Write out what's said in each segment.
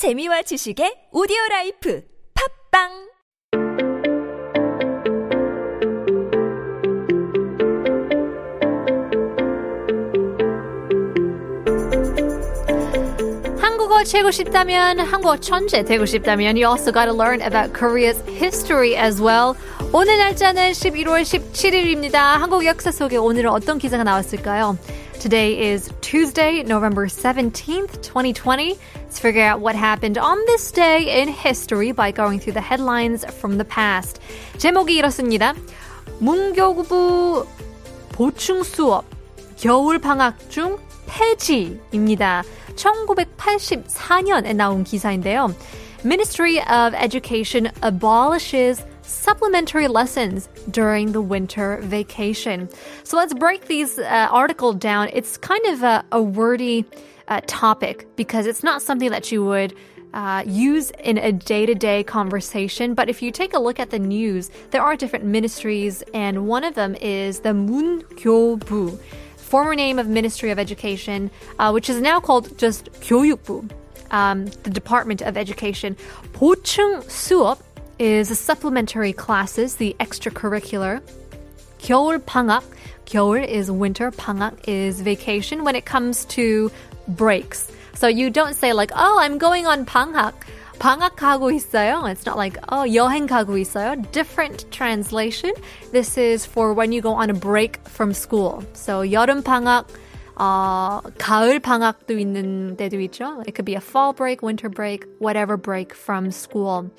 재미와 지식의 오디오 라이프 팝빵 한국어 채고 싶다면, 한국어 천재 되고 싶다면, you also gotta learn about Korea's history as well. 오늘 날짜는 11월 17일입니다. 한국 역사 속에 오늘은 어떤 기사가 나왔을까요? Today is Tuesday, November 17th, 2020. Let's figure out what happened on this day in history by going through the headlines from the past. 제목이 이렇습니다. 문교부 보충 수업 겨울 방학 중 폐지입니다. 1984년에 나온 기사인데요. Ministry of Education abolishes supplementary lessons during the winter vacation. So let's break these uh, article down. It's kind of a, a wordy uh, topic because it's not something that you would uh, use in a day to day conversation. But if you take a look at the news, there are different ministries, and one of them is the 문교부, former name of Ministry of Education, uh, which is now called just 교육부, um, the Department of Education. 보충 수업 is supplementary classes, the extracurricular. 겨울 방학, 겨울 is winter, 방학 is vacation when it comes to breaks. So you don't say like, oh, I'm going on 방학. 방학하고 있어요. It's not like, oh, 여행 가고 있어요. Different translation. This is for when you go on a break from school. So 여름 방학, 어, 가을 방학도 있는 데도 있죠. It could be a fall break, winter break, whatever break from school.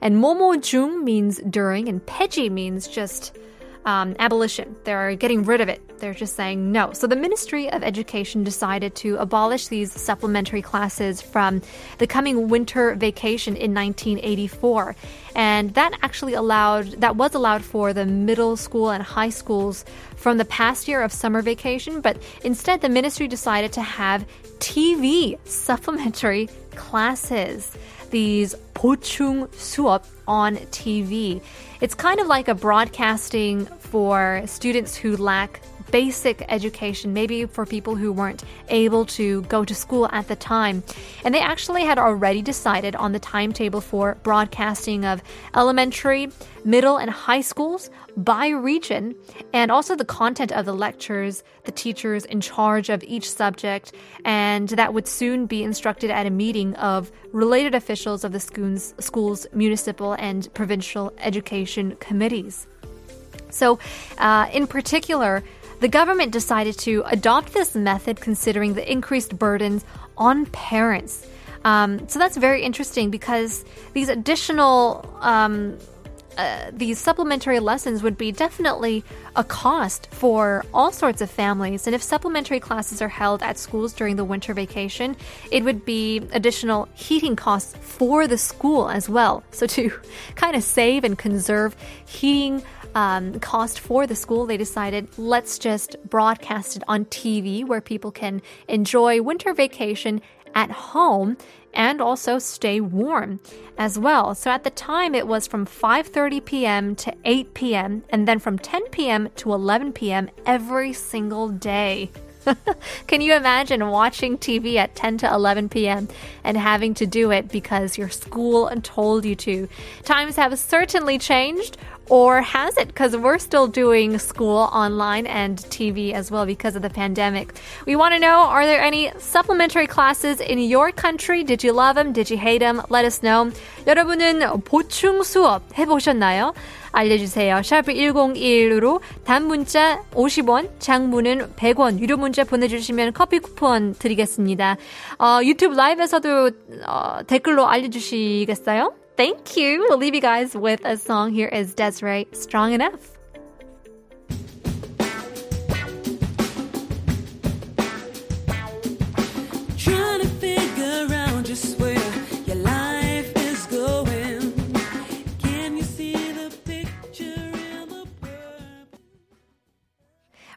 And 모모 중 means during, and 폐지 means just um, abolition. They're getting rid of it. They're just saying no. So the Ministry of Education decided to abolish these supplementary classes from the coming winter vacation in 1984. And that actually allowed, that was allowed for the middle school and high schools from the past year of summer vacation. But instead, the ministry decided to have TV supplementary classes these pochung suop on TV. It's kind of like a broadcasting for students who lack basic education, maybe for people who weren't able to go to school at the time. And they actually had already decided on the timetable for broadcasting of elementary, middle, and high schools by region, and also the content of the lectures, the teachers in charge of each subject, and that would soon be instructed at a meeting of related officials of the school's, school's municipal and provincial education committees. So, uh, in particular, the government decided to adopt this method considering the increased burdens on parents. Um, so that's very interesting because these additional um, uh, these supplementary lessons would be definitely a cost for all sorts of families. And if supplementary classes are held at schools during the winter vacation, it would be additional heating costs for the school as well. So to kind of save and conserve heating um, cost for the school, they decided let's just broadcast it on TV where people can enjoy winter vacation at home and also stay warm as well. So at the time it was from 5:30 p.m. to 8 p.m. and then from 10 p.m. to 11 p.m. every single day. Can you imagine watching TV at 10 to 11 p.m. and having to do it because your school told you to? Times have certainly changed. Or has it? Because we're still doing school online and TV as well because of the pandemic. We want to know are there any supplementary classes in your country? Did you love them? Did you hate them? Let us know. 여러분은 보충 수업 해보셨나요? 알려주세요. 샵 1021으로 단문자 50원, 장문은 100원, 유료 문자 보내주시면 커피 쿠폰 드리겠습니다. 어, 유튜브 라이브에서도 어, 댓글로 알려주시겠어요? Thank you. We'll leave you guys with a song. Here is Des'ree Strong Enough.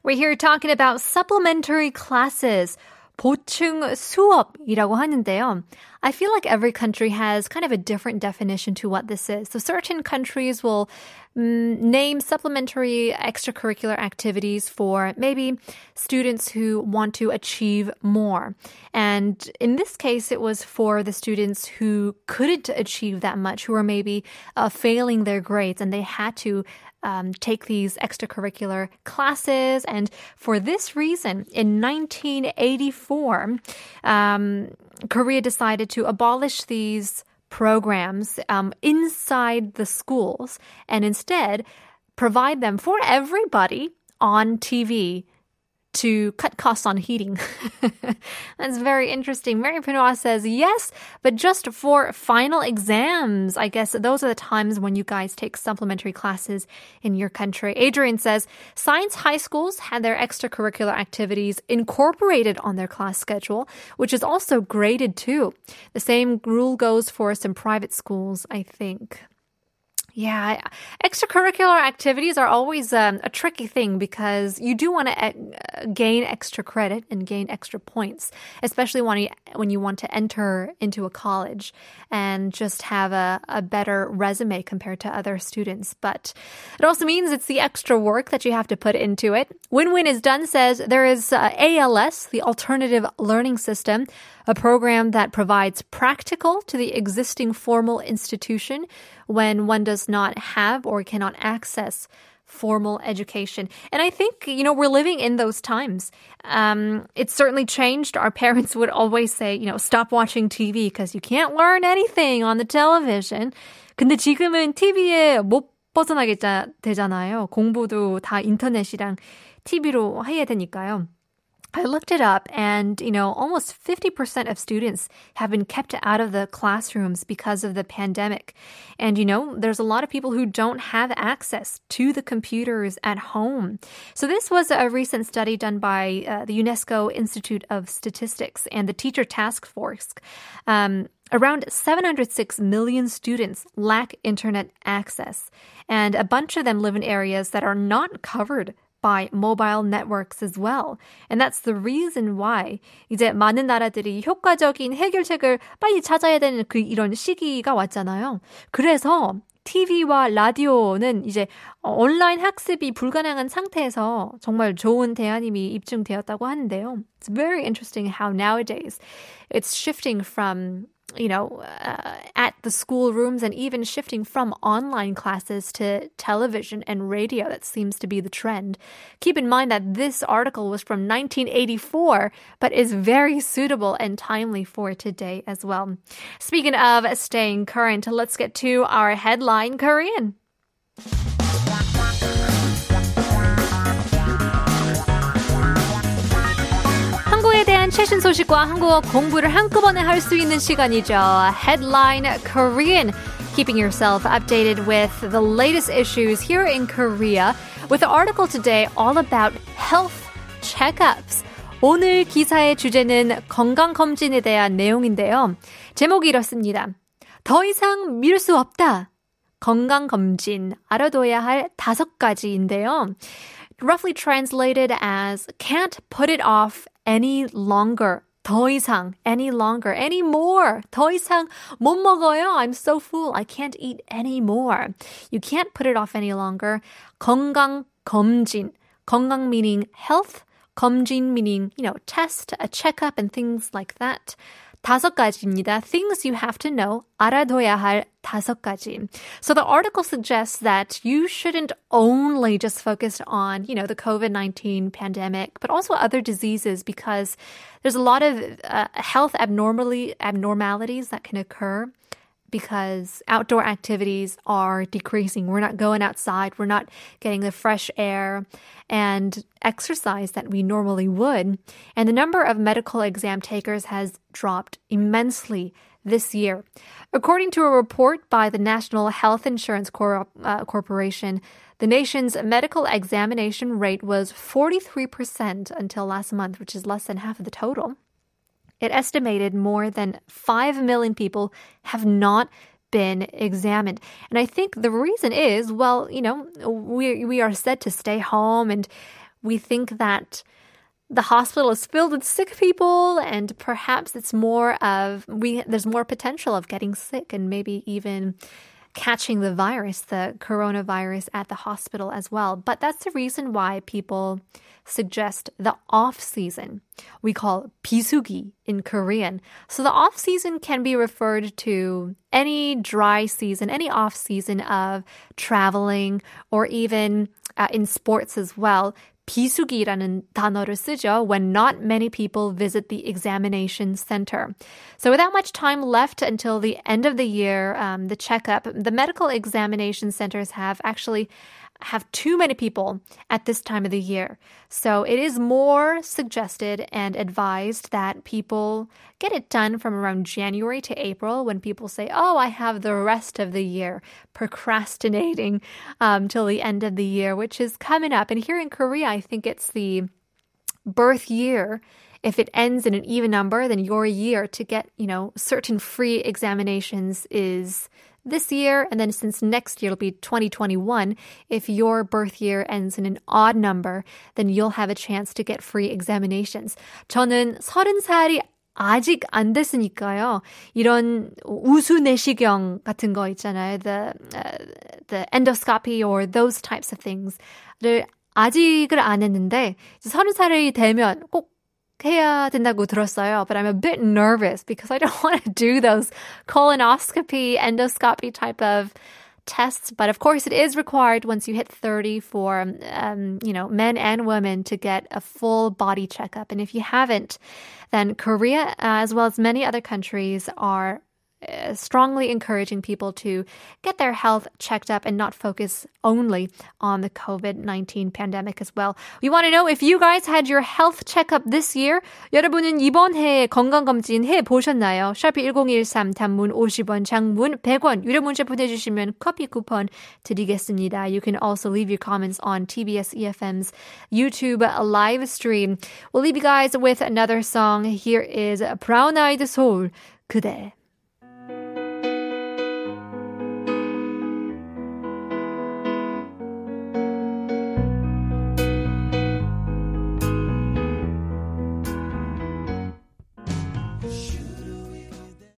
We're here talking about supplementary classes, 보충 수업이라고 하는데요. I feel like every country has kind of a different definition to what this is. So certain countries will mm, name supplementary extracurricular activities for maybe students who want to achieve more. And in this case, it was for the students who couldn't achieve that much, who were maybe uh, failing their grades and they had to um, take these extracurricular classes. And for this reason, in 1984, um, Korea decided to abolish these programs um, inside the schools and instead provide them for everybody on TV to cut costs on heating. That's very interesting. Mary Pinoa says, yes, but just for final exams. I guess those are the times when you guys take supplementary classes in your country. Adrian says, science high schools had their extracurricular activities incorporated on their class schedule, which is also graded too. The same rule goes for some private schools, I think. Yeah, extracurricular activities are always um, a tricky thing because you do want to uh, gain extra credit and gain extra points, especially when you, when you want to enter into a college and just have a, a better resume compared to other students. But it also means it's the extra work that you have to put into it. Win Win is done says there is uh, ALS, the alternative learning system, a program that provides practical to the existing formal institution when one does not have or cannot access formal education. And I think, you know, we're living in those times. Um, it's certainly changed. Our parents would always say, you know, stop watching TV because you can't learn anything on the television. 근데 지금은 TV에 못 벗어나게 되잖아요. 공부도 다 인터넷이랑 TV로 해야 되니까요. I looked it up and, you know, almost 50% of students have been kept out of the classrooms because of the pandemic. And, you know, there's a lot of people who don't have access to the computers at home. So this was a recent study done by uh, the UNESCO Institute of Statistics and the Teacher Task Force. Um, Around 706 million students lack internet access, and a bunch of them live in areas that are not covered by mobile networks as well. And that's the reason why 이제 많은 나라들이 효과적인 해결책을 빨리 찾아야 되는 그 이런 시기가 왔잖아요. 그래서 TV와 라디오는 이제 온라인 학습이 불가능한 상태에서 정말 좋은 대안임이 입증되었다고 하는데요. It's very interesting how nowadays it's shifting from you know, uh, at the schoolrooms and even shifting from online classes to television and radio. That seems to be the trend. Keep in mind that this article was from 1984, but is very suitable and timely for today as well. Speaking of staying current, let's get to our headline Korean. 대한 최신 소식과 한국어 공부를 한꺼번에 할 수 있는 시간이죠. Headline Korean. Keeping yourself updated with the latest issues here in Korea with the article today all about health checkups. 오늘 기사의 주제는 건강검진에 대한 내용인데요. 제목이 이렇습니다. 더 이상 미룰 수 없다. 건강검진 알아둬야 할 다섯 가지인데요. Roughly translated as can't put it off any longer. 더 이상, any longer, any more. 더 이상 못 먹어요. I'm so full. I can't eat any more. You can't put it off any longer. 건강 검진. 건강 meaning health. 검진 meaning, you know, test, a checkup and things like that. 다섯 가지입니다. Things you have to know. 알아둬야 할 다섯 가지. So the article suggests that you shouldn't only just focus on, you know, the COVID-19 pandemic, but also other diseases because there's a lot of uh, health abnormally abnormalities that can occur because outdoor activities are decreasing. We're not going outside. We're not getting the fresh air and exercise that we normally would. And the number of medical exam takers has dropped immensely this year. According to a report by the National Health Insurance Cor- uh, Corporation, the nation's medical examination rate was 43% until last month, which is less than half of the total. It estimated more than 5 million people have not been examined. And I think the reason is, well, you know, we we are said to stay home and we think that the hospital is filled with sick people and perhaps it's more of we there's more potential of getting sick and maybe even catching the virus, the coronavirus, at the hospital as well. But that's the reason why people suggest the off season. We call pisugi in Korean. So the off season can be referred to any dry season, any off season of traveling or even uh, in sports as well. 비수기라는 단어를 쓰죠 when not many people visit the examination center. So without much time left until the end of the year, um, the checkup, the medical examination centers have actually have too many people at this time of the year. So it is more suggested and advised that people get it done from around January to April when people say, Oh, I have the rest of the year, procrastinating um, till the end of the year, which is coming up. And here in Korea, I think it's the birth year if it ends in an even number, then your year to get, you know, certain free examinations is this year. And then since next year will be 2021, if your birth year ends in an odd number, then you'll have a chance to get free examinations. 저는 30살이 아직 안 됐으니까요. 이런 우수 내시경 같은 거 있잖아요. The, uh, the endoscopy or those types of things를 아직을 안 했는데, 30살이 되면 꼭 해야 된다고 들었어요. But I'm a bit nervous because I don't want to do those colonoscopy, endoscopy type of tests. But of course, it is required once you hit 30 for, um, you know, men and women to get a full body checkup. And if you haven't, then Korea, uh, as well as many other countries, are uh, strongly encouraging people to get their health checked up and not focus only on the COVID 19 pandemic as well. We want to know if you guys had your health checkup this year. 여러분은 이번 해에 건강검진 해 보셨나요? 샤피 1013 단문 50원, 장문 100원, 유료 문자 보내주시면 커피 쿠폰 드리겠습니다. You can also leave your comments on TBS EFM's YouTube live stream. We'll leave you guys with another song. Here is Brown Eyed Soul, 그대.